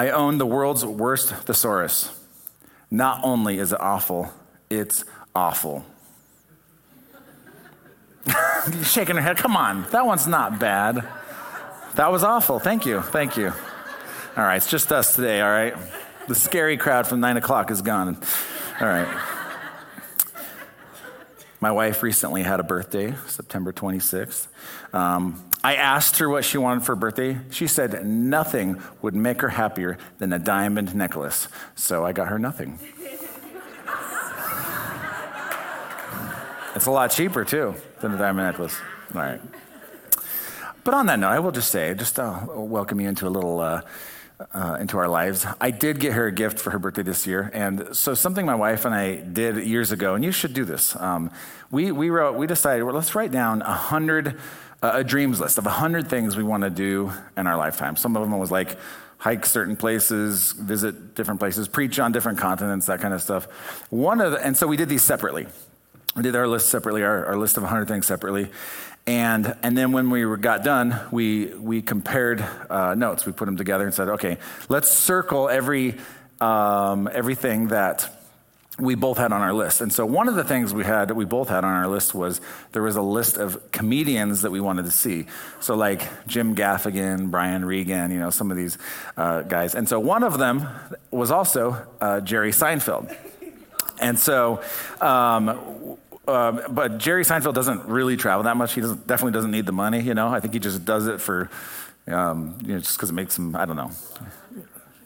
I own the world's worst thesaurus. Not only is it awful, it's awful. Shaking her head. Come on, that one's not bad. That was awful. Thank you. Thank you. All right, it's just us today, all right? The scary crowd from nine o'clock is gone. All right. My wife recently had a birthday, September 26th. Um, I asked her what she wanted for her birthday. She said nothing would make her happier than a diamond necklace. So I got her nothing. it's a lot cheaper, too, than a diamond necklace. All right. But on that note, I will just say, just uh, welcome you into a little. Uh, uh, into our lives. I did get her a gift for her birthday this year, and so something my wife and I did years ago, and you should do this. Um, we we wrote, we decided, well, let's write down a hundred, uh, a dreams list of a hundred things we want to do in our lifetime. Some of them was like hike certain places, visit different places, preach on different continents, that kind of stuff. One of the, and so we did these separately. We did our list separately, our, our list of 100 things separately. And, and then when we got done, we, we compared uh, notes. We put them together and said, okay, let's circle every, um, everything that we both had on our list. And so one of the things we had, that we both had on our list was there was a list of comedians that we wanted to see. So like Jim Gaffigan, Brian Regan, you know, some of these uh, guys. And so one of them was also uh, Jerry Seinfeld. And so um, um, but Jerry Seinfeld doesn't really travel that much. He doesn't, definitely doesn't need the money, you know. I think he just does it for, um, you know, just because it makes him, I don't know.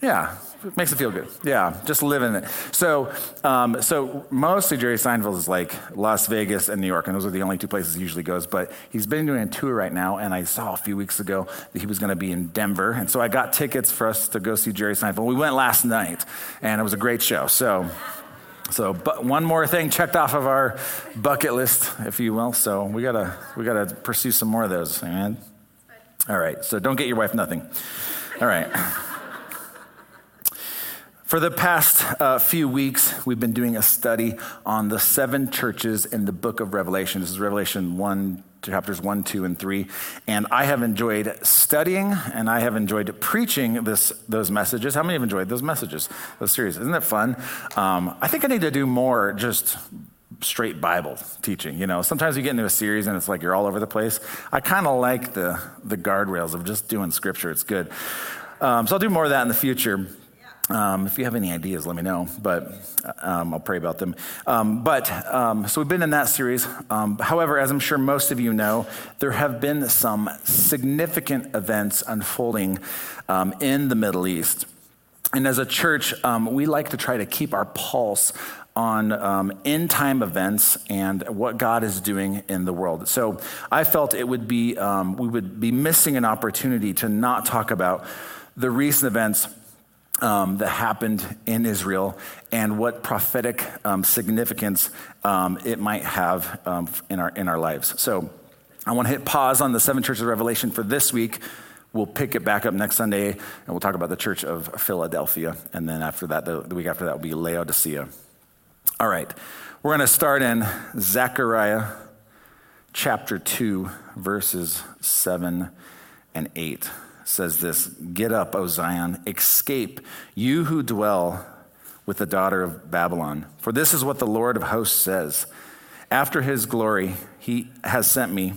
Yeah, it makes him feel good. Yeah, just live in it. So, um, so mostly Jerry Seinfeld is like Las Vegas and New York, and those are the only two places he usually goes. But he's been doing a tour right now, and I saw a few weeks ago that he was going to be in Denver, and so I got tickets for us to go see Jerry Seinfeld. We went last night, and it was a great show. So. So, but one more thing checked off of our bucket list, if you will. So we gotta we gotta pursue some more of those. Amen. All right. So don't get your wife nothing. All right. For the past uh, few weeks, we've been doing a study on the seven churches in the book of Revelation. This is Revelation 1 chapters 1, 2, and 3. And I have enjoyed studying and I have enjoyed preaching this, those messages. How many have enjoyed those messages, those series? Isn't it fun? Um, I think I need to do more just straight Bible teaching. You know, sometimes you get into a series and it's like you're all over the place. I kind of like the, the guardrails of just doing scripture, it's good. Um, so I'll do more of that in the future. Um, if you have any ideas, let me know, but um, I'll pray about them. Um, but um, so we've been in that series. Um, however, as I'm sure most of you know, there have been some significant events unfolding um, in the Middle East. And as a church, we like to try to keep our pulse on um, end time events and what God is doing in the world. So I felt it would be, um, we would be missing an opportunity to not talk about the recent events um, that happened in Israel and what prophetic um, significance um, it might have um, in, our, in our lives. So I want to hit pause on the seven churches of Revelation for this week. We'll pick it back up next Sunday and we'll talk about the church of Philadelphia. And then after that, the, the week after that will be Laodicea. All right, we're going to start in Zechariah chapter 2, verses 7 and 8 says this Get up, O Zion, escape, you who dwell with the daughter of Babylon. For this is what the Lord of hosts says After his glory, he has sent me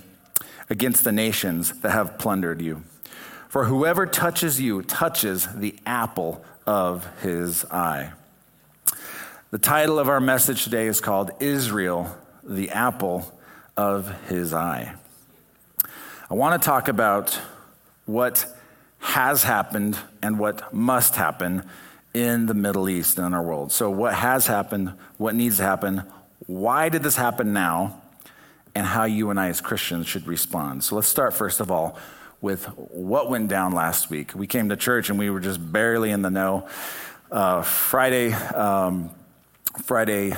against the nations that have plundered you. For whoever touches you touches the apple of his eye. The title of our message today is called Israel, the apple of his eye. I want to talk about what has happened and what must happen in the Middle East and in our world. So, what has happened, what needs to happen, why did this happen now, and how you and I as Christians should respond. So, let's start first of all with what went down last week. We came to church and we were just barely in the know. Uh, Friday, um, Friday,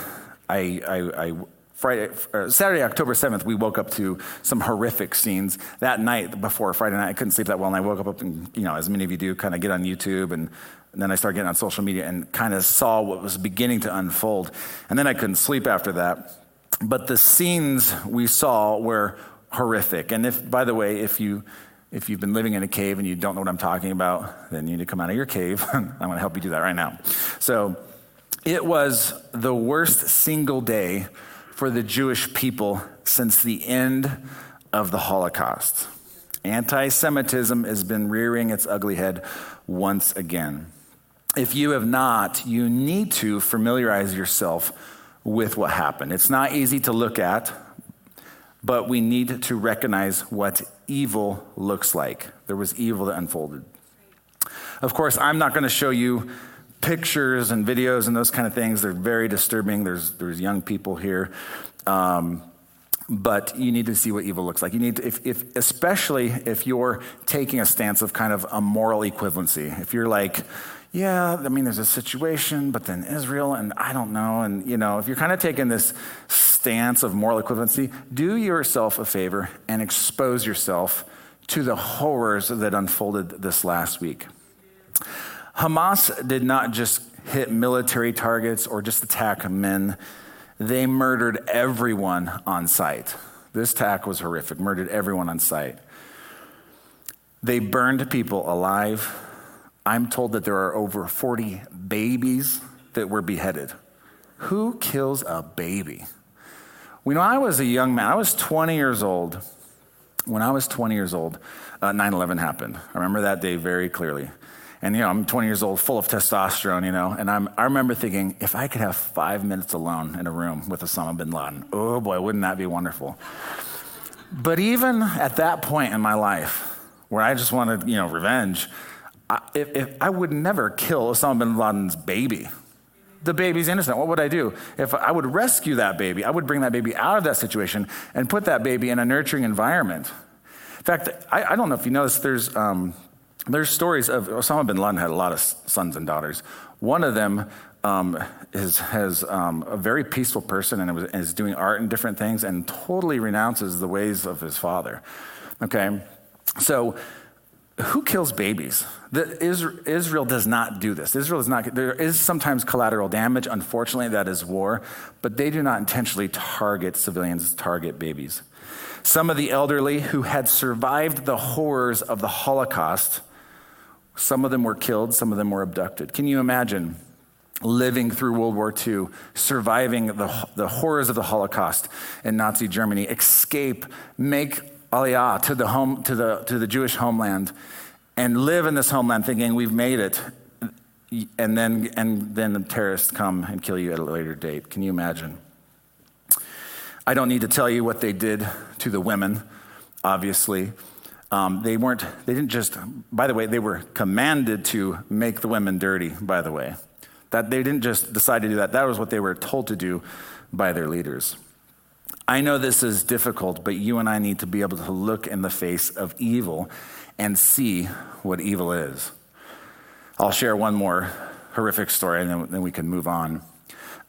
I, I, I Friday, uh, Saturday, October 7th, we woke up to some horrific scenes. That night before Friday night, I couldn't sleep that well, and I woke up and, you know, as many of you do, kind of get on YouTube, and, and then I started getting on social media and kind of saw what was beginning to unfold. And then I couldn't sleep after that. But the scenes we saw were horrific. And if, by the way, if you If you've been living in a cave and you don't know what I'm talking about, then you need to come out of your cave. I'm going to help you do that right now. So, it was the worst single day for the Jewish people since the end of the Holocaust. Anti Semitism has been rearing its ugly head once again. If you have not, you need to familiarize yourself with what happened. It's not easy to look at, but we need to recognize what evil looks like. There was evil that unfolded. Of course, I'm not going to show you pictures and videos and those kind of things. They're very disturbing. There's, there's young people here. Um, but you need to see what evil looks like. You need to, if, if, especially if you're taking a stance of kind of a moral equivalency. If you're like, yeah, I mean, there's a situation, but then Israel, and I don't know. And, you know, if you're kind of taking this stance of moral equivalency, do yourself a favor and expose yourself to the horrors that unfolded this last week. Hamas did not just hit military targets or just attack men, they murdered everyone on sight. This attack was horrific, murdered everyone on sight. They burned people alive. I'm told that there are over 40 babies that were beheaded. Who kills a baby? When I was a young man, I was 20 years old. When I was 20 years old, 9 uh, 11 happened. I remember that day very clearly. And, you know, I'm 20 years old, full of testosterone, you know, and I'm, I remember thinking, if I could have five minutes alone in a room with Osama bin Laden, oh boy, wouldn't that be wonderful? But even at that point in my life, where I just wanted, you know, revenge, I, if, if I would never kill Osama bin Laden's baby. The baby's innocent. What would I do? If I would rescue that baby, I would bring that baby out of that situation and put that baby in a nurturing environment. In fact, I, I don't know if you noticed, there's um, there's stories of Osama bin Laden had a lot of sons and daughters. One of them um, is, has um, a very peaceful person and is doing art and different things and totally renounces the ways of his father. Okay, so who kills babies? The, Israel does not do this. Israel is not. There is sometimes collateral damage. Unfortunately, that is war, but they do not intentionally target civilians, target babies. Some of the elderly who had survived the horrors of the Holocaust some of them were killed, some of them were abducted. Can you imagine living through World War II, surviving the, the horrors of the Holocaust in Nazi Germany, escape, make aliyah to the, home, to, the, to the Jewish homeland, and live in this homeland thinking we've made it, and then, and then the terrorists come and kill you at a later date. Can you imagine? I don't need to tell you what they did to the women, obviously. Um, they weren't, they didn't just, by the way, they were commanded to make the women dirty, by the way. That they didn't just decide to do that, that was what they were told to do by their leaders. I know this is difficult, but you and I need to be able to look in the face of evil and see what evil is. I'll share one more horrific story and then, then we can move on.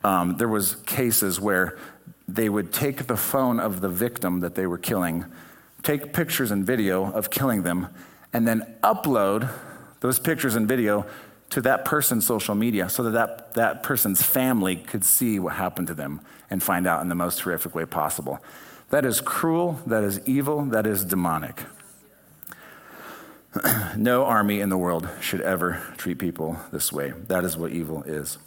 Um, there was cases where they would take the phone of the victim that they were killing take pictures and video of killing them, and then upload those pictures and video to that person's social media so that, that that person's family could see what happened to them and find out in the most horrific way possible. That is cruel, that is evil, that is demonic. no army in the world should ever treat people this way. That is what evil is.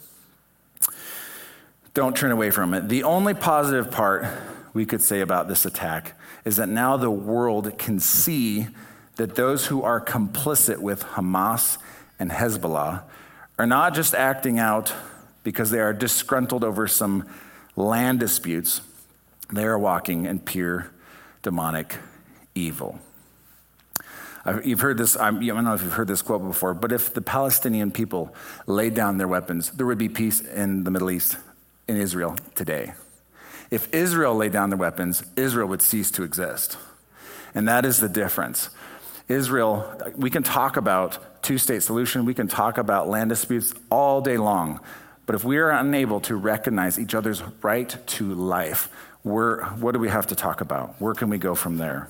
Don't turn away from it. The only positive part we could say about this attack is that now the world can see that those who are complicit with Hamas and Hezbollah are not just acting out because they are disgruntled over some land disputes, they are walking in pure demonic evil. You've heard this, I don't know if you've heard this quote before, but if the Palestinian people laid down their weapons, there would be peace in the Middle East, in Israel today. If Israel laid down their weapons, Israel would cease to exist. And that is the difference. Israel, we can talk about two state solution, we can talk about land disputes all day long. But if we are unable to recognize each other's right to life, what do we have to talk about? Where can we go from there?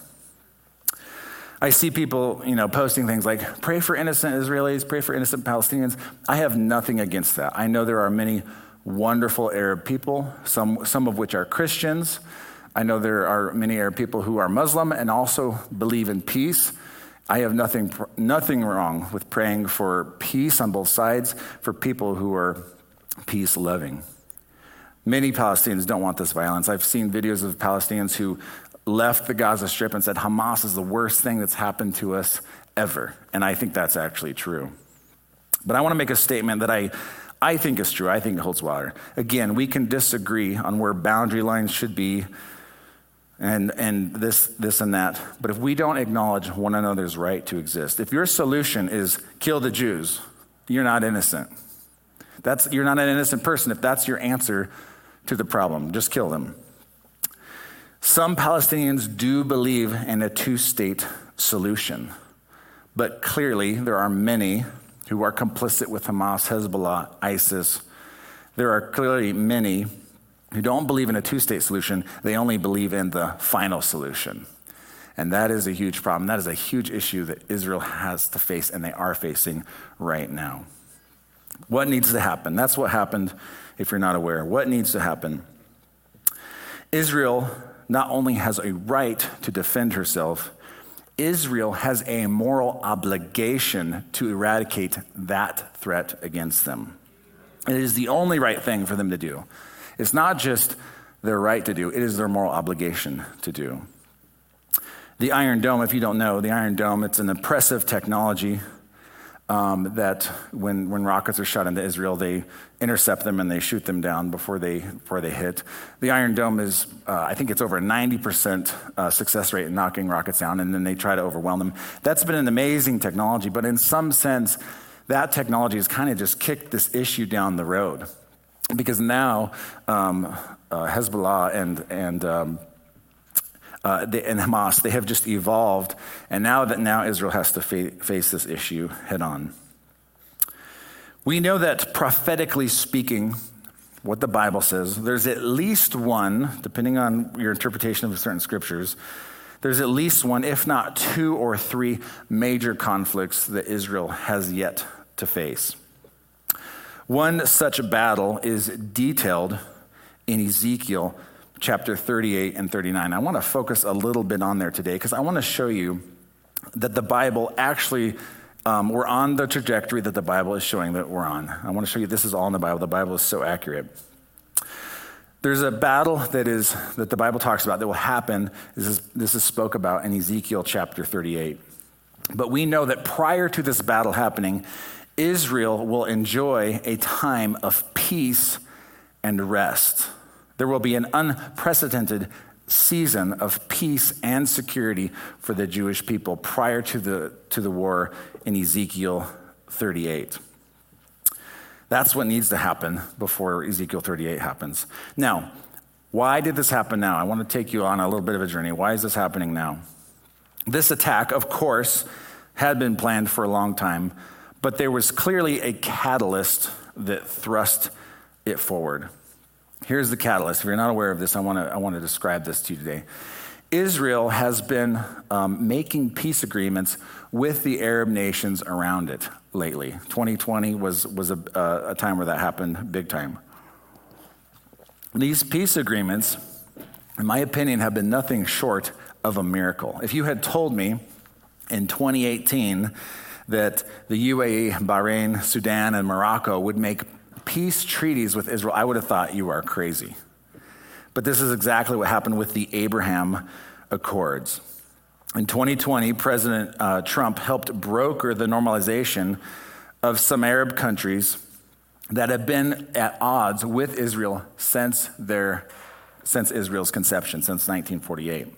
I see people, you know, posting things like, pray for innocent Israelis, pray for innocent Palestinians. I have nothing against that. I know there are many wonderful Arab people, some, some of which are Christians. I know there are many Arab people who are Muslim and also believe in peace. I have nothing, nothing wrong with praying for peace on both sides for people who are peace loving. Many Palestinians don't want this violence. I've seen videos of Palestinians who left the Gaza Strip and said, Hamas is the worst thing that's happened to us ever. And I think that's actually true. But I want to make a statement that I, I think is true. I think it holds water. Again, we can disagree on where boundary lines should be and, and this, this and that. But if we don't acknowledge one another's right to exist, if your solution is kill the Jews, you're not innocent. That's, you're not an innocent person if that's your answer to the problem. Just kill them. Some Palestinians do believe in a two state solution, but clearly there are many who are complicit with Hamas, Hezbollah, ISIS. There are clearly many who don't believe in a two state solution, they only believe in the final solution. And that is a huge problem. That is a huge issue that Israel has to face and they are facing right now. What needs to happen? That's what happened if you're not aware. What needs to happen? Israel not only has a right to defend herself, Israel has a moral obligation to eradicate that threat against them. It is the only right thing for them to do. It's not just their right to do, it is their moral obligation to do. The Iron Dome, if you don't know, the Iron Dome, it's an impressive technology um, that when, when rockets are shot into Israel, they intercept them and they shoot them down before they, before they hit. The Iron Dome is, uh, I think it's over a 90% uh, success rate in knocking rockets down, and then they try to overwhelm them. That's been an amazing technology, but in some sense, that technology has kind of just kicked this issue down the road. Because now um, uh, Hezbollah and, and um, uh, they, and Hamas, they have just evolved. And now that now Israel has to fa- face this issue head on. We know that prophetically speaking, what the Bible says, there's at least one, depending on your interpretation of certain scriptures, there's at least one, if not two or three major conflicts that Israel has yet to face. One such battle is detailed in Ezekiel chapter 38 and 39. I want to focus a little bit on there today because I want to show you that the Bible actually, um, we're on the trajectory that the Bible is showing that we're on. I want to show you this is all in the Bible. The Bible is so accurate. There's a battle that is that the Bible talks about that will happen. This is, this is spoke about in Ezekiel chapter 38. But we know that prior to this battle happening, Israel will enjoy a time of peace and rest. There will be an unprecedented season of peace and security for the Jewish people prior to the, to the war in Ezekiel 38. That's what needs to happen before Ezekiel 38 happens. Now, why did this happen now? I want to take you on a little bit of a journey. Why is this happening now? This attack, of course, had been planned for a long time, but there was clearly a catalyst that thrust it forward. Here's the catalyst. If you're not aware of this, I want to I want to describe this to you today. Israel has been um, making peace agreements with the Arab nations around it lately. 2020 was, was a, uh, a time where that happened big time. These peace agreements, in my opinion, have been nothing short of a miracle. If you had told me in 2018 that the UAE, Bahrain, Sudan, and Morocco would make peace treaties with Israel, I would have thought you are crazy. But this is exactly what happened with the Abraham Accords. In 2020, President uh, Trump helped broker the normalization of some Arab countries that have been at odds with Israel since, their, since Israel's conception, since 1948.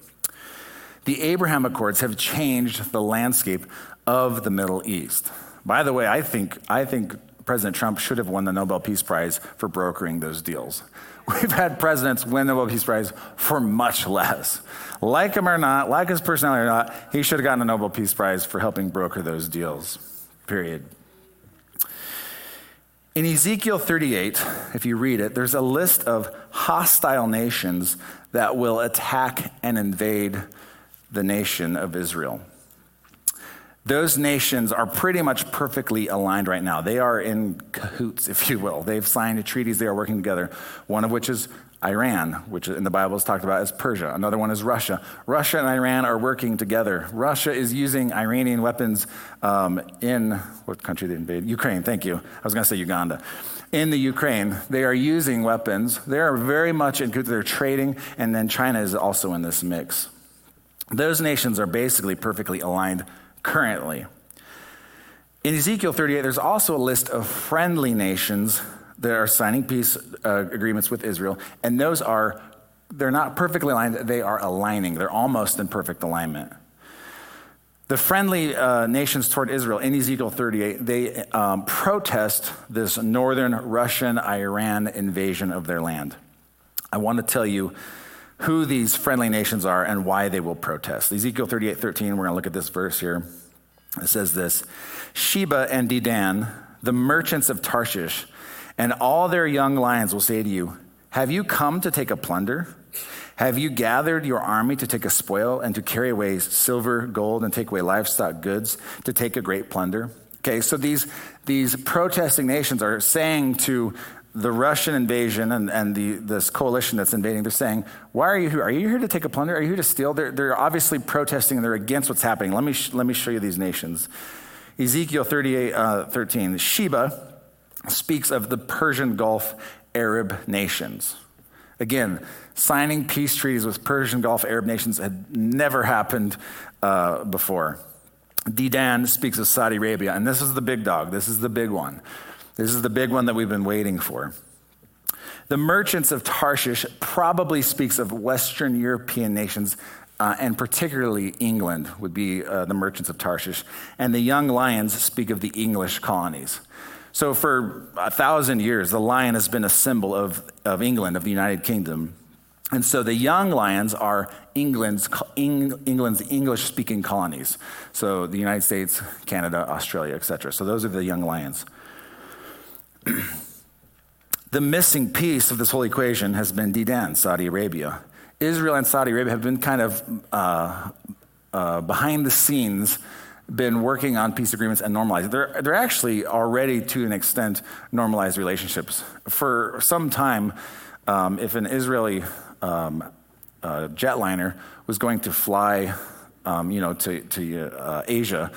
The Abraham Accords have changed the landscape of the Middle East. By the way, I think, I think President Trump should have won the Nobel Peace Prize for brokering those deals. We've had presidents win the Nobel Peace Prize for much less. Like him or not, like his personality or not, he should have gotten a Nobel Peace Prize for helping broker those deals. Period. In Ezekiel 38, if you read it, there's a list of hostile nations that will attack and invade the nation of Israel. Those nations are pretty much perfectly aligned right now. They are in cahoots, if you will. They've signed treaties, they are working together, one of which is Iran, which in the Bible is talked about as Persia. Another one is Russia. Russia and Iran are working together. Russia is using Iranian weapons um, in what country they invade? Ukraine, thank you. I was going to say Uganda. In the Ukraine, they are using weapons. They are very much in, they're trading, and then China is also in this mix. Those nations are basically perfectly aligned currently. In Ezekiel 38, there's also a list of friendly nations that are signing peace uh, agreements with Israel, and those are, they're not perfectly aligned, they are aligning. They're almost in perfect alignment. The friendly uh, nations toward Israel in Ezekiel 38, they um, protest this northern Russian Iran invasion of their land. I want to tell you who these friendly nations are and why they will protest. Ezekiel 38 13, we're going to look at this verse here. It says this Sheba and Dedan, the merchants of Tarshish, and all their young lions will say to you, Have you come to take a plunder? Have you gathered your army to take a spoil and to carry away silver, gold, and take away livestock goods to take a great plunder? Okay, so these, these protesting nations are saying to the Russian invasion and, and the, this coalition that's invading, they're saying, Why are you here? Are you here to take a plunder? Are you here to steal? They're, they're obviously protesting and they're against what's happening. Let me, sh- let me show you these nations. Ezekiel 38, uh, 13. Sheba speaks of the Persian Gulf Arab nations. Again, signing peace treaties with Persian Gulf Arab nations had never happened uh, before. Dedan speaks of Saudi Arabia, and this is the big dog. This is the big one. This is the big one that we've been waiting for. The merchants of Tarshish probably speaks of Western European nations, uh, and particularly England would be uh, the merchants of Tarshish. And the young lions speak of the English colonies. So, for a thousand years, the lion has been a symbol of, of England, of the United Kingdom. And so the young lions are England's, England's English speaking colonies. So the United States, Canada, Australia, etc. So those are the young lions. the missing piece of this whole equation has been Dedan, Saudi Arabia. Israel and Saudi Arabia have been kind of uh, uh, behind the scenes been working on peace agreements and normalizing. They're, they're actually already, to an extent, normalized relationships. For some time, um, if an Israeli um, uh, jetliner was going to fly, um, you know, to, to uh, Asia,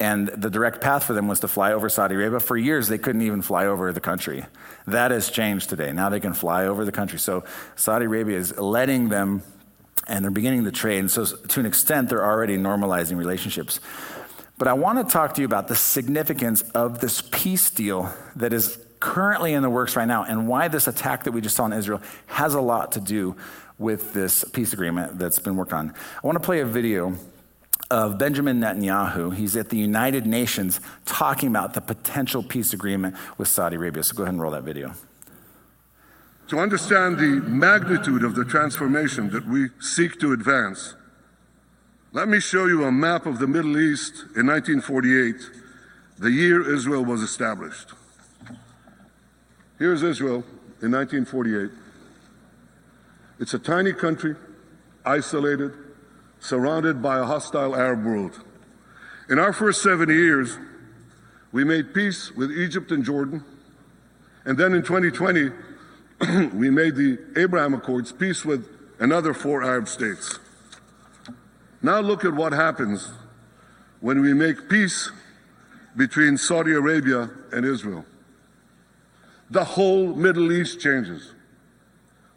and the direct path for them was to fly over Saudi Arabia. For years, they couldn't even fly over the country. That has changed today. Now they can fly over the country. So Saudi Arabia is letting them, and they're beginning the trade. And so, to an extent, they're already normalizing relationships. But I want to talk to you about the significance of this peace deal that is currently in the works right now and why this attack that we just saw in Israel has a lot to do with this peace agreement that's been worked on. I want to play a video of Benjamin Netanyahu. He's at the United Nations talking about the potential peace agreement with Saudi Arabia. So go ahead and roll that video. To understand the magnitude of the transformation that we seek to advance, let me show you a map of the Middle East in 1948, the year Israel was established. Here's Israel in 1948. It's a tiny country, isolated, surrounded by a hostile Arab world. In our first 70 years, we made peace with Egypt and Jordan. And then in 2020, we made the Abraham Accords, peace with another four Arab states. Now look at what happens when we make peace between Saudi Arabia and Israel. The whole Middle East changes.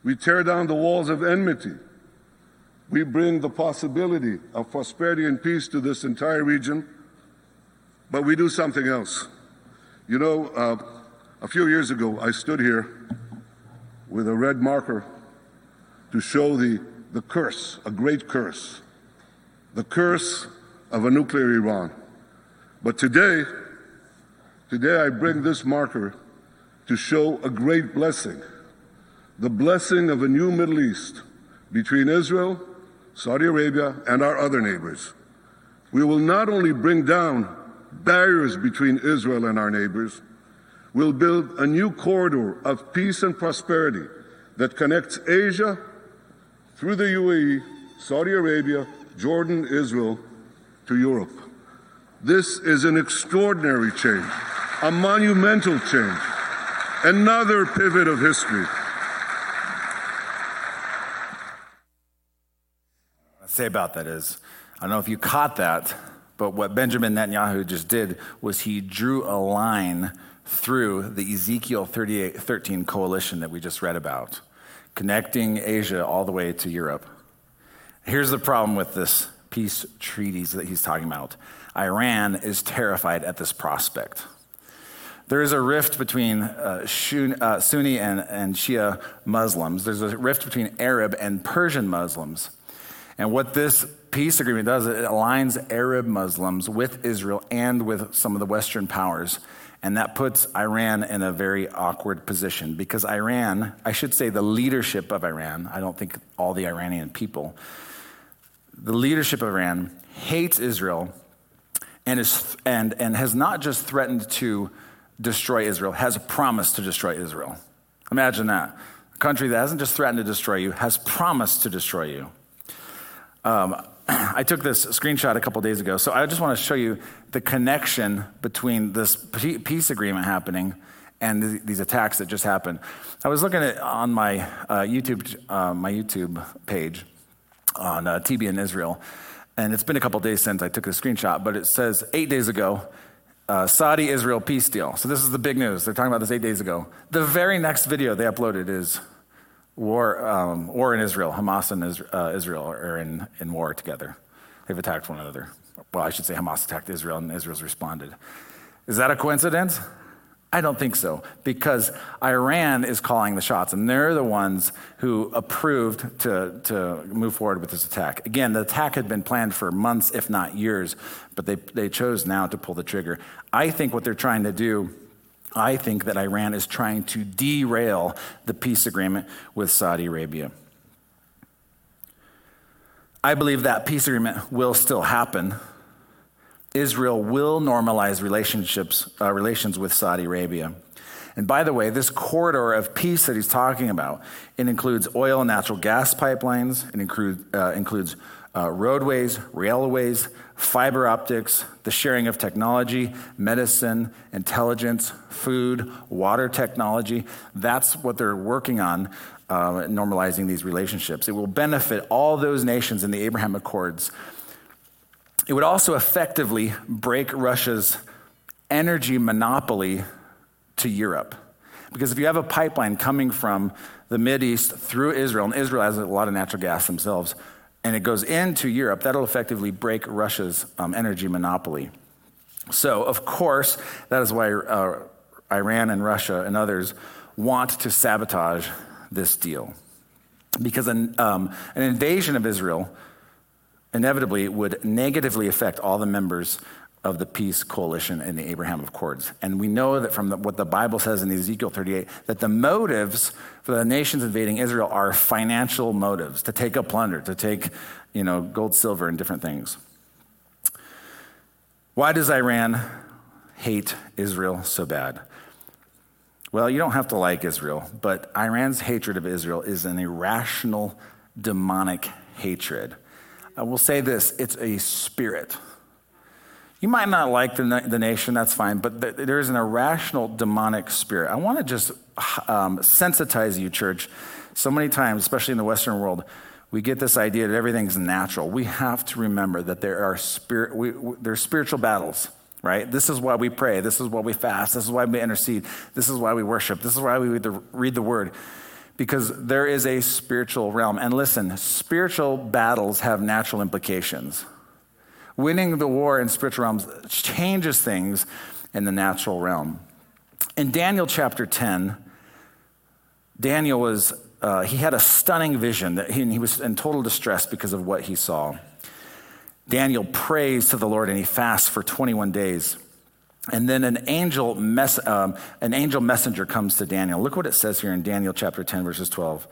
We tear down the walls of enmity. We bring the possibility of prosperity and peace to this entire region, but we do something else. You know, uh, a few years ago, I stood here with a red marker to show the, the curse, a great curse the curse of a nuclear Iran. But today, today I bring this marker to show a great blessing, the blessing of a new Middle East between Israel, Saudi Arabia, and our other neighbors. We will not only bring down barriers between Israel and our neighbors, we'll build a new corridor of peace and prosperity that connects Asia through the UAE, Saudi Arabia, Jordan, Israel to Europe. This is an extraordinary change, a monumental change, another pivot of history. Say about that is I don't know if you caught that, but what Benjamin Netanyahu just did was he drew a line through the Ezekiel 38, 13 coalition that we just read about, connecting Asia all the way to Europe. Here's the problem with this peace treaties that he's talking about Iran is terrified at this prospect. There is a rift between uh, uh, Sunni and, and Shia Muslims. There's a rift between Arab and Persian Muslims. And what this peace agreement does, it aligns Arab Muslims with Israel and with some of the Western powers. And that puts Iran in a very awkward position because Iran, I should say the leadership of Iran, I don't think all the Iranian people, the leadership of Iran hates Israel and, is, and, and has not just threatened to destroy Israel, has promised to destroy Israel. Imagine that. A country that hasn't just threatened to destroy you, has promised to destroy you. Um, I took this screenshot a couple days ago, so I just want to show you the connection between this peace agreement happening and these attacks that just happened. I was looking at on my uh, YouTube uh, my YouTube page on uh, TB in Israel, and it's been a couple days since I took the screenshot, but it says eight days ago, uh, Saudi Israel peace deal. So this is the big news. They're talking about this eight days ago. The very next video they uploaded is war, um, war in Israel. Hamas and uh, Israel are in, in war together. They've attacked one another. Well, I should say Hamas attacked Israel and Israel's responded. Is that a coincidence? I don't think so, because Iran is calling the shots, and they're the ones who approved to, to move forward with this attack. Again, the attack had been planned for months, if not years, but they, they chose now to pull the trigger. I think what they're trying to do, I think that Iran is trying to derail the peace agreement with Saudi Arabia. I believe that peace agreement will still happen Israel will normalize relationships, uh, relations with Saudi Arabia. And by the way, this corridor of peace that he's talking about, it includes oil and natural gas pipelines, it include, uh, includes uh, roadways, railways, fiber optics, the sharing of technology, medicine, intelligence, food, water technology. That's what they're working on, uh, normalizing these relationships. It will benefit all those nations in the Abraham Accords it would also effectively break Russia's energy monopoly to Europe. Because if you have a pipeline coming from the East through Israel, and Israel has a lot of natural gas themselves, and it goes into Europe, that'll effectively break Russia's um, energy monopoly. So, of course, that is why uh, Iran and Russia and others want to sabotage this deal. Because an, um, an invasion of Israel inevitably would negatively affect all the members of the peace coalition in the Abraham Accords. And we know that from the, what the Bible says in Ezekiel 38 that the motives for the nations invading Israel are financial motives to take a plunder, to take, you know, gold, silver, and different things. Why does Iran hate Israel so bad? Well, you don't have to like Israel, but Iran's hatred of Israel is an irrational, demonic hatred. I will say this it's a spirit. You might not like the, the nation, that's fine, but th- there is an irrational demonic spirit. I want to just um, sensitize you, church. So many times, especially in the Western world, we get this idea that everything's natural. We have to remember that there are spirit, we, we, there's spiritual battles, right? This is why we pray. This is why we fast. This is why we intercede. This is why we worship. This is why we read the, read the word because there is a spiritual realm. And listen, spiritual battles have natural implications. Winning the war in spiritual realms changes things in the natural realm. In Daniel chapter 10, Daniel was, uh, he had a stunning vision that he, he was in total distress because of what he saw. Daniel prays to the Lord and he fasts for 21 days. And then an angel, mess, um, an angel messenger comes to Daniel. Look what it says here in Daniel chapter 10, verses 12.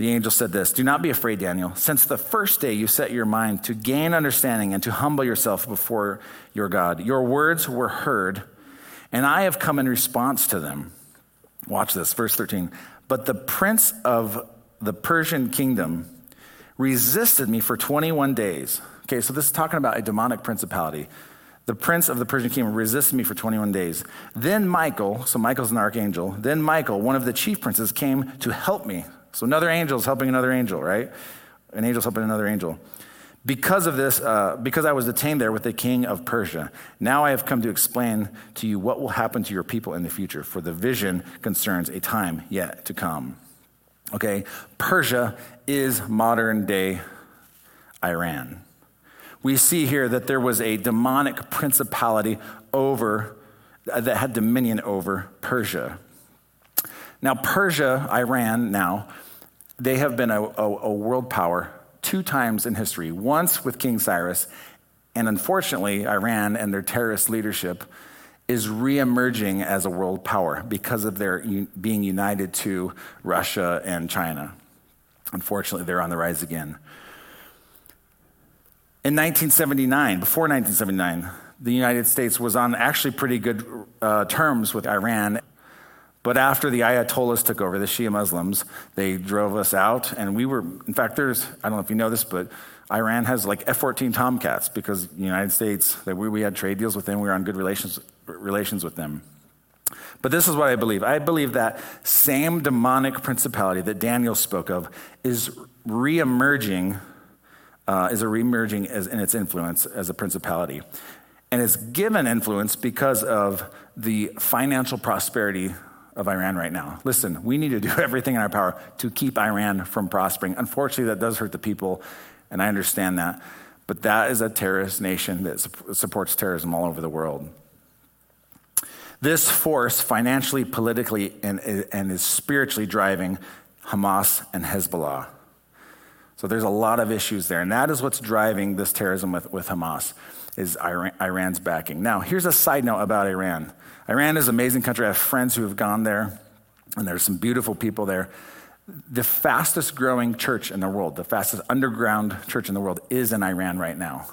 The angel said this Do not be afraid, Daniel. Since the first day you set your mind to gain understanding and to humble yourself before your God, your words were heard, and I have come in response to them. Watch this, verse 13. But the prince of the Persian kingdom resisted me for 21 days. Okay, so this is talking about a demonic principality the prince of the Persian kingdom resisted me for 21 days. Then Michael, so Michael's an archangel, then Michael, one of the chief princes, came to help me. So another angel is helping another angel, right? An angel spoke to another angel. Because of this, uh, because I was detained there with the king of Persia, now I have come to explain to you what will happen to your people in the future, for the vision concerns a time yet to come. Okay, Persia is modern day Iran. We see here that there was a demonic principality over, that had dominion over Persia. Now, Persia, Iran now, they have been a, a, a world power two times in history once with King Cyrus, and unfortunately, Iran and their terrorist leadership is reemerging as a world power because of their being united to Russia and China. Unfortunately, they're on the rise again. In 1979, before 1979, the United States was on actually pretty good uh, terms with Iran but after the Ayatollahs took over, the Shia Muslims, they drove us out. And we were, in fact, there's, I don't know if you know this, but Iran has like F 14 Tomcats because the United States, that we, we had trade deals with them, we were on good relations, relations with them. But this is what I believe I believe that same demonic principality that Daniel spoke of is reemerging, uh, is a reemerging as, in its influence as a principality. And is given influence because of the financial prosperity of Iran right now. Listen, we need to do everything in our power to keep Iran from prospering. Unfortunately, that does hurt the people, and I understand that. But that is a terrorist nation that supports terrorism all over the world. This force, financially, politically, and, and is spiritually driving Hamas and Hezbollah. So there's a lot of issues there. And that is what's driving this terrorism with, with Hamas, is Iran, Iran's backing. Now, here's a side note about Iran. Iran is an amazing country. I have friends who have gone there, and there's some beautiful people there. The fastest growing church in the world, the fastest underground church in the world, is in Iran right now.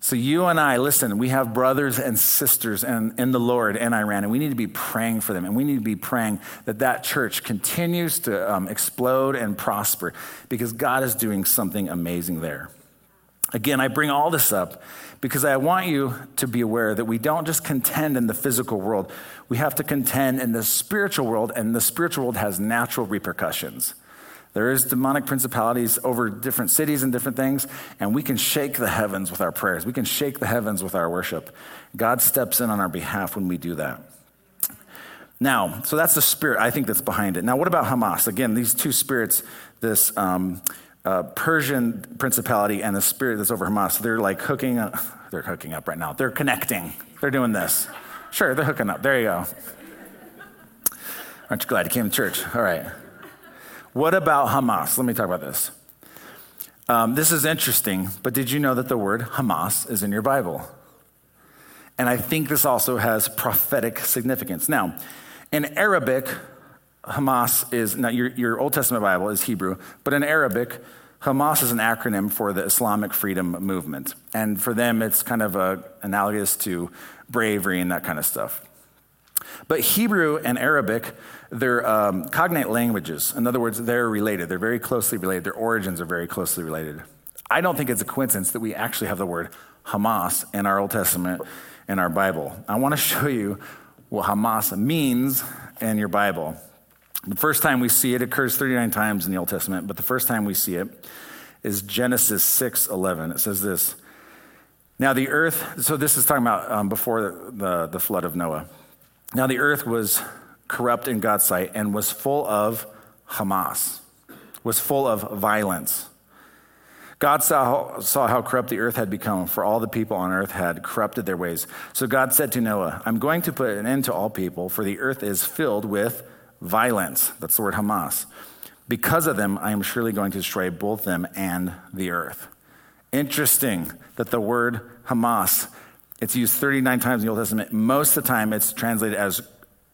So, you and I, listen, we have brothers and sisters in, in the Lord in Iran, and we need to be praying for them. And we need to be praying that that church continues to um, explode and prosper because God is doing something amazing there. Again, I bring all this up because I want you to be aware that we don't just contend in the physical world, we have to contend in the spiritual world, and the spiritual world has natural repercussions. There is demonic principalities over different cities and different things, and we can shake the heavens with our prayers. We can shake the heavens with our worship. God steps in on our behalf when we do that. Now, so that's the spirit I think that's behind it. Now, what about Hamas? Again, these two spirits, this um, uh, Persian principality and the spirit that's over Hamas, they're like hooking up. They're hooking up right now. They're connecting. They're doing this. Sure, they're hooking up. There you go. Aren't you glad you came to church? All right. What about Hamas? Let me talk about this. Um, this is interesting, but did you know that the word Hamas is in your Bible? And I think this also has prophetic significance. Now, in Arabic, Hamas is, now your, your Old Testament Bible is Hebrew, but in Arabic, Hamas is an acronym for the Islamic Freedom Movement. And for them, it's kind of a, analogous to bravery and that kind of stuff. But Hebrew and Arabic, they're um, cognate languages. In other words, they're related. They're very closely related. Their origins are very closely related. I don't think it's a coincidence that we actually have the word Hamas in our Old Testament in our Bible. I want to show you what Hamas means in your Bible. The first time we see it occurs 39 times in the Old Testament, but the first time we see it is Genesis 6 11. It says this Now the earth, so this is talking about um, before the, the, the flood of Noah. Now the earth was corrupt in God's sight and was full of Hamas, was full of violence. God saw, saw how corrupt the earth had become, for all the people on earth had corrupted their ways. So God said to Noah, I'm going to put an end to all people, for the earth is filled with violence. That's the word Hamas. Because of them, I am surely going to destroy both them and the earth. Interesting that the word Hamas, it's used 39 times in the Old Testament. Most of the time, it's translated as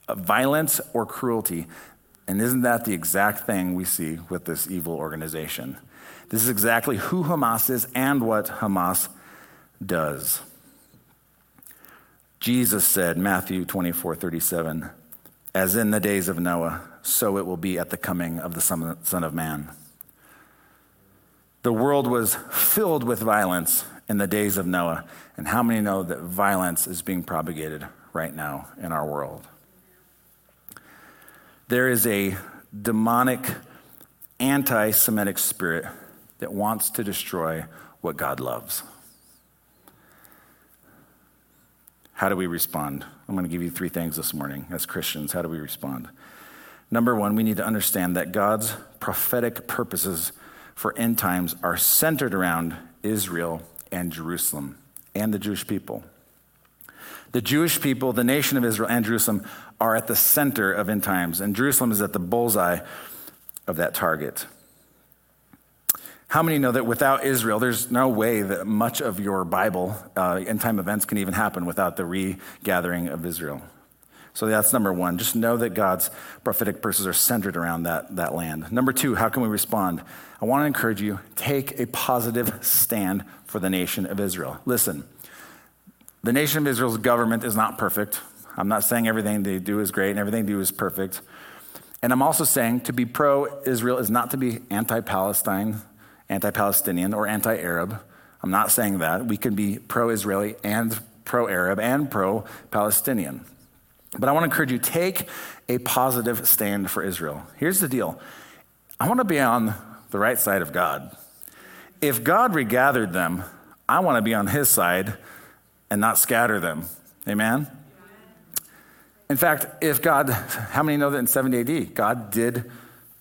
violence or cruelty. And isn't that the exact thing we see with this evil organization? This is exactly who Hamas is and what Hamas does. Jesus said, Matthew 24 37, as in the days of Noah, so it will be at the coming of the Son of Man. The world was filled with violence in the days of Noah. And how many know that violence is being propagated right now in our world? There is a demonic, anti Semitic spirit that wants to destroy what God loves. How do we respond? I'm going to give you three things this morning as Christians. How do we respond? Number one, we need to understand that God's prophetic purposes for end times are centered around Israel and Jerusalem and the Jewish people. The Jewish people, the nation of Israel and Jerusalem are at the center of end times, and Jerusalem is at the bullseye of that target. How many know that without Israel, there's no way that much of your Bible, uh, end time events, can even happen without the regathering of Israel? So that's number one. Just know that God's prophetic purposes are centered around that, that land. Number two, how can we respond? I want to encourage you take a positive stand for the nation of Israel. Listen, the nation of Israel's government is not perfect. I'm not saying everything they do is great and everything they do is perfect. And I'm also saying to be pro Israel is not to be anti Palestine anti Palestinian or anti Arab. I'm not saying that. We can be pro Israeli and pro Arab and pro Palestinian. But I want to encourage you take a positive stand for Israel. Here's the deal I want to be on the right side of God. If God regathered them, I want to be on his side and not scatter them. Amen? In fact, if God, how many know that in 70 AD, God did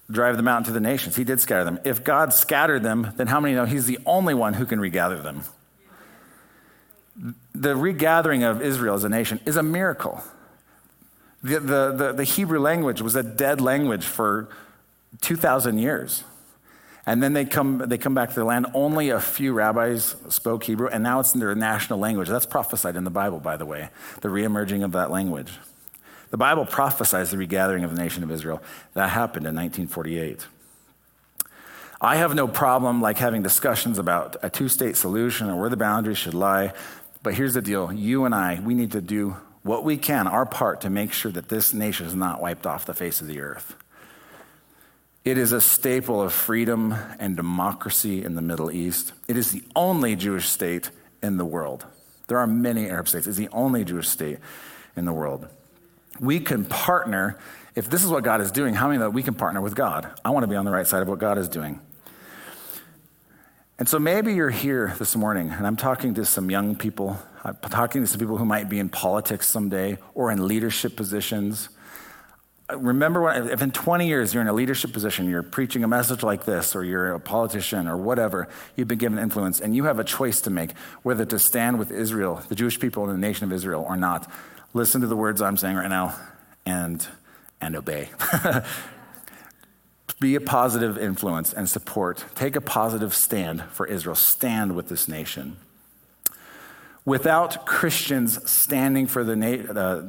drive them out into the nations. He did scatter them. If God scattered them, then how many know He's the only one who can regather them? The regathering of Israel as a nation is a miracle. The, the, the, the Hebrew language was a dead language for 2,000 years. And then they come, they come back to the land. Only a few rabbis spoke Hebrew, and now it's their national language. That's prophesied in the Bible, by the way, the reemerging of that language. The Bible prophesies the regathering of the nation of Israel. That happened in 1948. I have no problem like having discussions about a two-state solution or where the boundaries should lie. But here's the deal. You and I, we need to do what we can, our part, to make sure that this nation is not wiped off the face of the earth. It is a staple of freedom and democracy in the Middle East. It is the only Jewish state in the world. There are many Arab states. It's the only Jewish state in the world we can partner. If this is what God is doing, how many of that we can partner with God? I want to be on the right side of what God is doing. And so maybe you're here this morning, and I'm talking to some young people. I'm talking to some people who might be in politics someday or in leadership positions. Remember, when, if in 20 years you're in a leadership position, you're preaching a message like this, or you're a politician, or whatever, you've been given influence, and you have a choice to make whether to stand with Israel, the Jewish people, and the nation of Israel, or not listen to the words I'm saying right now and, and obey. Be a positive influence and support. Take a positive stand for Israel. Stand with this nation. Without Christians standing for the, na- uh,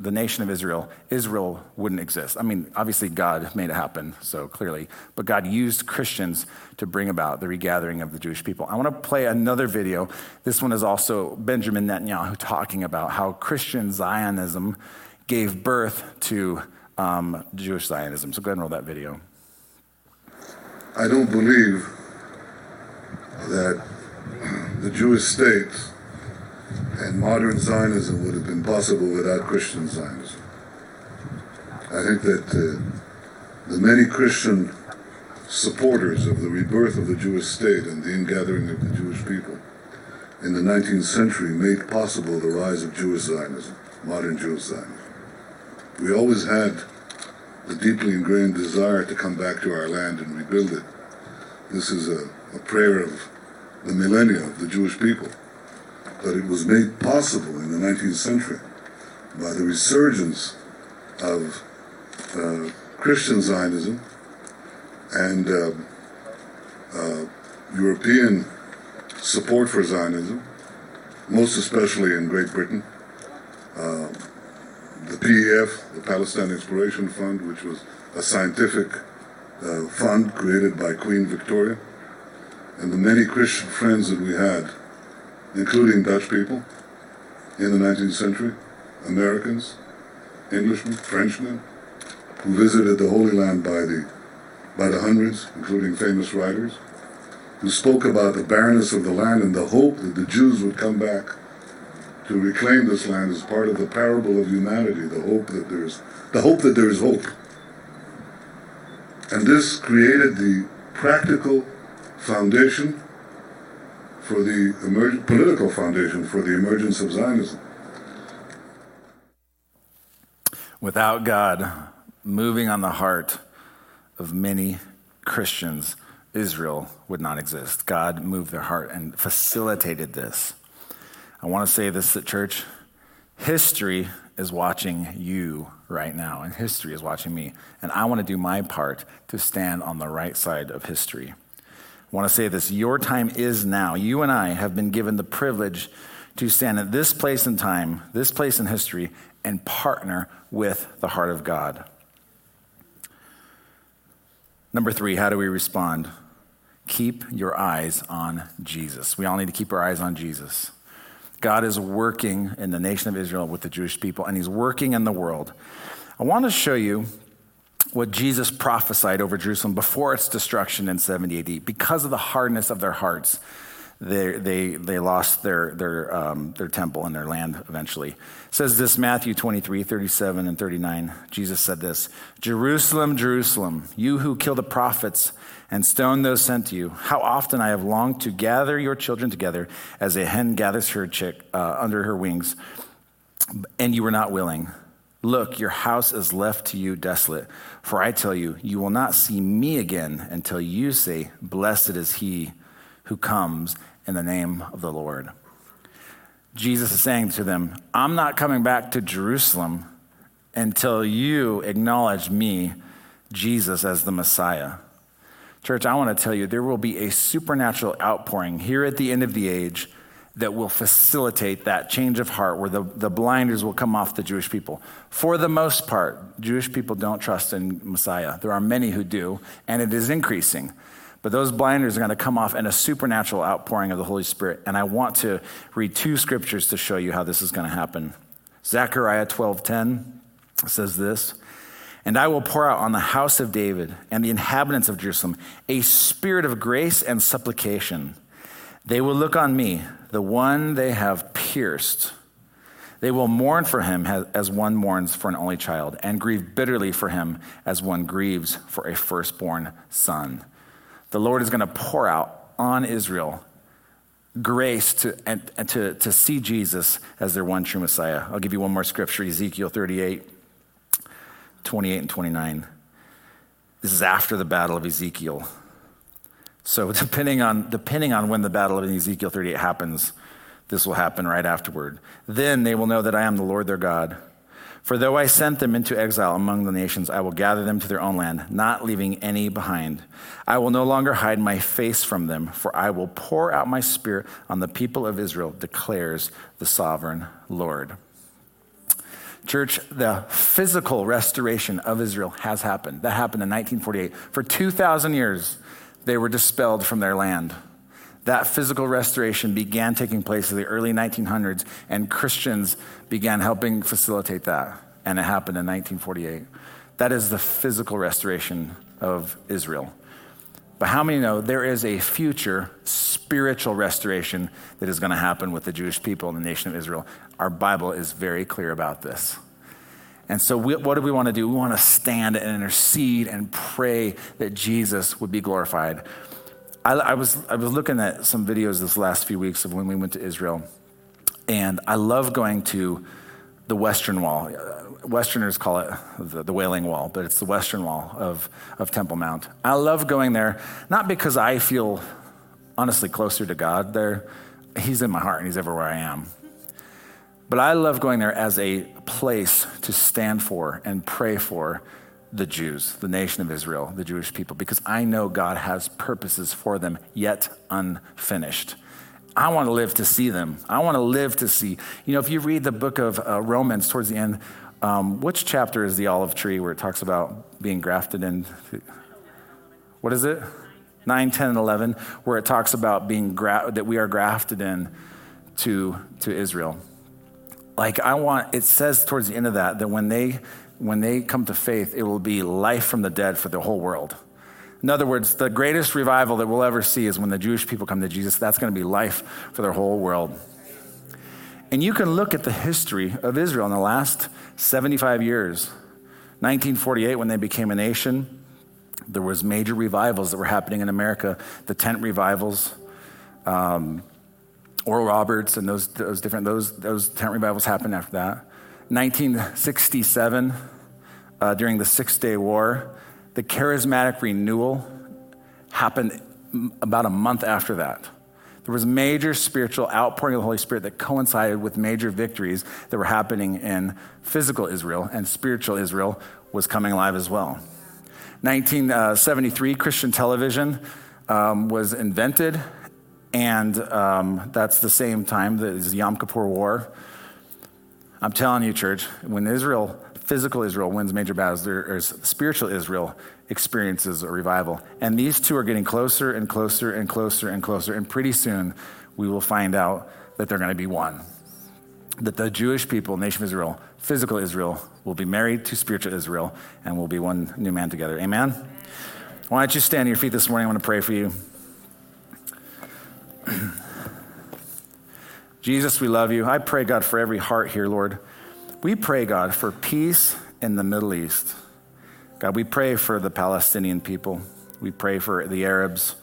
the nation of Israel, Israel wouldn't exist. I mean, obviously, God made it happen, so clearly, but God used Christians to bring about the regathering of the Jewish people. I want to play another video. This one is also Benjamin Netanyahu talking about how Christian Zionism gave birth to um, Jewish Zionism. So go ahead and roll that video. I don't believe that the Jewish state and modern Zionism would have been possible without Christian Zionism. I think that uh, the many Christian supporters of the rebirth of the Jewish state and the ingathering of the Jewish people in the 19th century made possible the rise of Jewish Zionism, modern Jewish Zionism. We always had the deeply ingrained desire to come back to our land and rebuild it. This is a, a prayer of the millennia of the Jewish people that it was made possible in the 19th century by the resurgence of uh, Christian Zionism and uh, uh, European support for Zionism, most especially in Great Britain. Uh, the PEF, the Palestine Exploration Fund, which was a scientific uh, fund created by Queen Victoria, and the many Christian friends that we had including Dutch people in the 19th century, Americans, Englishmen, Frenchmen, who visited the Holy Land by the, by the hundreds, including famous writers, who spoke about the barrenness of the land and the hope that the Jews would come back to reclaim this land as part of the parable of humanity, the hope that there's the hope that there is hope. And this created the practical foundation for the political foundation for the emergence of Zionism. Without God moving on the heart of many Christians, Israel would not exist. God moved their heart and facilitated this. I want to say this at church history is watching you right now, and history is watching me. And I want to do my part to stand on the right side of history. I want to say this your time is now. You and I have been given the privilege to stand at this place in time, this place in history, and partner with the heart of God. Number three, how do we respond? Keep your eyes on Jesus. We all need to keep our eyes on Jesus. God is working in the nation of Israel with the Jewish people, and He's working in the world. I want to show you what Jesus prophesied over Jerusalem before its destruction in 70 AD. Because of the hardness of their hearts, they, they, they lost their, their, um, their temple and their land eventually. It says this Matthew 23, 37, and 39. Jesus said this Jerusalem, Jerusalem, you who kill the prophets and stone those sent to you, how often I have longed to gather your children together as a hen gathers her chick uh, under her wings, and you were not willing. Look, your house is left to you desolate. For I tell you, you will not see me again until you say, Blessed is he who comes in the name of the Lord. Jesus is saying to them, I'm not coming back to Jerusalem until you acknowledge me, Jesus, as the Messiah. Church, I want to tell you, there will be a supernatural outpouring here at the end of the age that will facilitate that change of heart where the, the blinders will come off the Jewish people. For the most part, Jewish people don't trust in Messiah. There are many who do, and it is increasing. But those blinders are going to come off in a supernatural outpouring of the Holy Spirit. And I want to read two scriptures to show you how this is going to happen. Zechariah 12:10 says this, "And I will pour out on the house of David and the inhabitants of Jerusalem a spirit of grace and supplication. They will look on me, the one they have pierced. They will mourn for him as one mourns for an only child, and grieve bitterly for him as one grieves for a firstborn son." the Lord is going to pour out on Israel grace to, and, and, to, to see Jesus as their one true Messiah. I'll give you one more scripture Ezekiel 38, 28, and 29. This is after the battle of Ezekiel. So, depending on, depending on when the battle of Ezekiel 38 happens, this will happen right afterward. Then they will know that I am the Lord their God for though I sent them into exile among the nations, I will gather them to their own land, not leaving any behind. I will no longer hide my face from them, for I will pour out my spirit on the people of Israel, declares the sovereign Lord. Church, the physical restoration of Israel has happened. That happened in 1948. For 2,000 years, they were dispelled from their land. That physical restoration began taking place in the early 1900s, and Christians began helping facilitate that. And it happened in 1948. That is the physical restoration of Israel. But how many know there is a future spiritual restoration that is going to happen with the Jewish people and the nation of Israel? Our Bible is very clear about this. And so, we, what do we want to do? We want to stand and intercede and pray that Jesus would be glorified. I, I, was, I was looking at some videos this last few weeks of when we went to Israel, and I love going to the Western Wall. Westerners call it the, the, Wailing Wall, but it's the Western Wall of, of Temple Mount. I love going there, not because I feel honestly closer to God there. He's in my heart and He's everywhere I am. But I love going there as a place to stand for and pray for the Jews, the nation of Israel, the Jewish people, because I know God has purposes for them yet unfinished. I want to live to see them. I want to live to see. You know, if you read the book of uh, Romans towards the end, um, which chapter is the olive tree where it talks about being grafted in? What is it? 9, 10, and 11, where it talks about being gra- that we are grafted in to, to Israel. Like, I want, it says towards the end of that, that when they when they come to faith, it will be life from the dead for the whole world. In other words, the greatest revival that we'll ever see is when the Jewish people come to Jesus. That's going to be life for their whole world. And you can look at the history of Israel in the last 75 years. 1948, when they became a nation, There was major revivals that were happening in America, the tent revivals, um, Oral Roberts, and those, those different those those tent revivals happened after that. 1967, uh, during the Six Day War, the charismatic renewal happened about a month after that. There was major spiritual outpouring of the Holy Spirit that coincided with major victories that were happening in physical Israel, and spiritual Israel was coming alive as well. 1973, Christian television um, was invented, and um, that's the same time that is the Yom Kippur War. I'm telling you, church, when Israel, physical Israel, wins major battles, there is spiritual Israel experiences a revival. And these two are getting closer and closer and closer and closer. And pretty soon, we will find out that they're going to be one. That the Jewish people, nation of Israel, physical Israel, will be married to spiritual Israel and will be one new man together. Amen? Why don't you stand on your feet this morning? I want to pray for you. Jesus, we love you. I pray, God, for every heart here, Lord. We pray, God, for peace in the Middle East. God, we pray for the Palestinian people. We pray for the Arabs.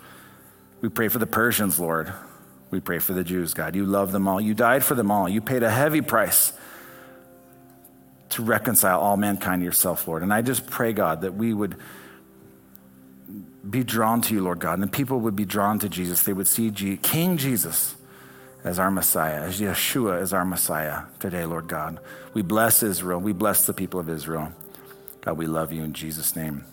We pray for the Persians, Lord. We pray for the Jews, God. You love them all. You died for them all. You paid a heavy price to reconcile all mankind to yourself, Lord. And I just pray, God, that we would be drawn to you, Lord God, and the people would be drawn to Jesus. They would see G- King Jesus as our Messiah, as Yeshua as our Messiah today, Lord God. We bless Israel. We bless the people of Israel. God, we love you in Jesus' name.